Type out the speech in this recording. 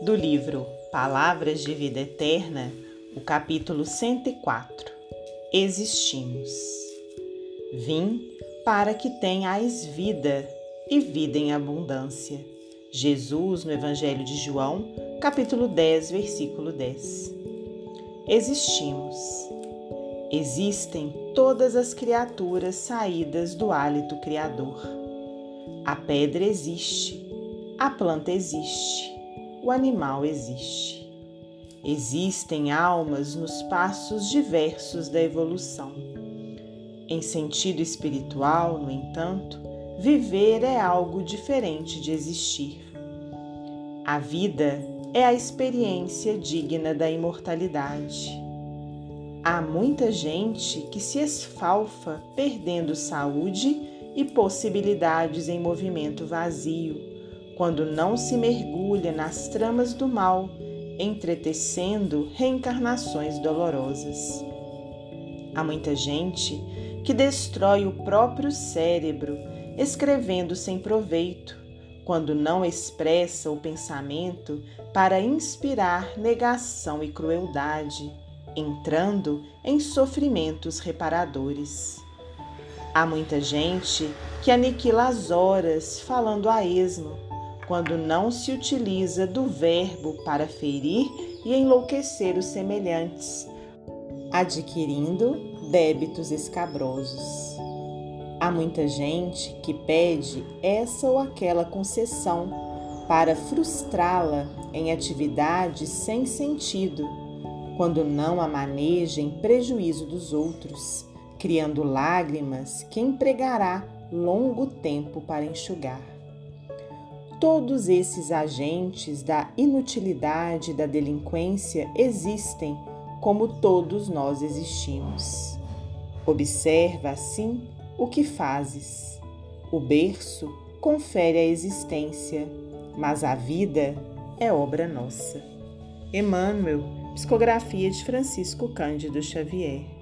do livro Palavras de Vida Eterna, o capítulo 104. Existimos. Vim para que tenhais vida e vida em abundância. Jesus, no Evangelho de João, capítulo 10, versículo 10. Existimos. Existem todas as criaturas saídas do hálito criador. A pedra existe, a planta existe, o animal existe. Existem almas nos passos diversos da evolução. Em sentido espiritual, no entanto, viver é algo diferente de existir. A vida é a experiência digna da imortalidade. Há muita gente que se esfalfa perdendo saúde e possibilidades em movimento vazio, quando não se mergulha nas tramas do mal, entretecendo reencarnações dolorosas. Há muita gente que destrói o próprio cérebro escrevendo sem proveito, quando não expressa o pensamento para inspirar negação e crueldade, entrando em sofrimentos reparadores. Há muita gente que aniquila as horas falando a esmo, quando não se utiliza do verbo para ferir e enlouquecer os semelhantes, adquirindo débitos escabrosos. Há muita gente que pede essa ou aquela concessão para frustrá-la em atividades sem sentido, quando não a maneja em prejuízo dos outros criando lágrimas que empregará longo tempo para enxugar. Todos esses agentes da inutilidade e da delinquência existem como todos nós existimos. Observa assim o que fazes. O berço confere a existência, mas a vida é obra nossa. Emmanuel, psicografia de Francisco Cândido Xavier.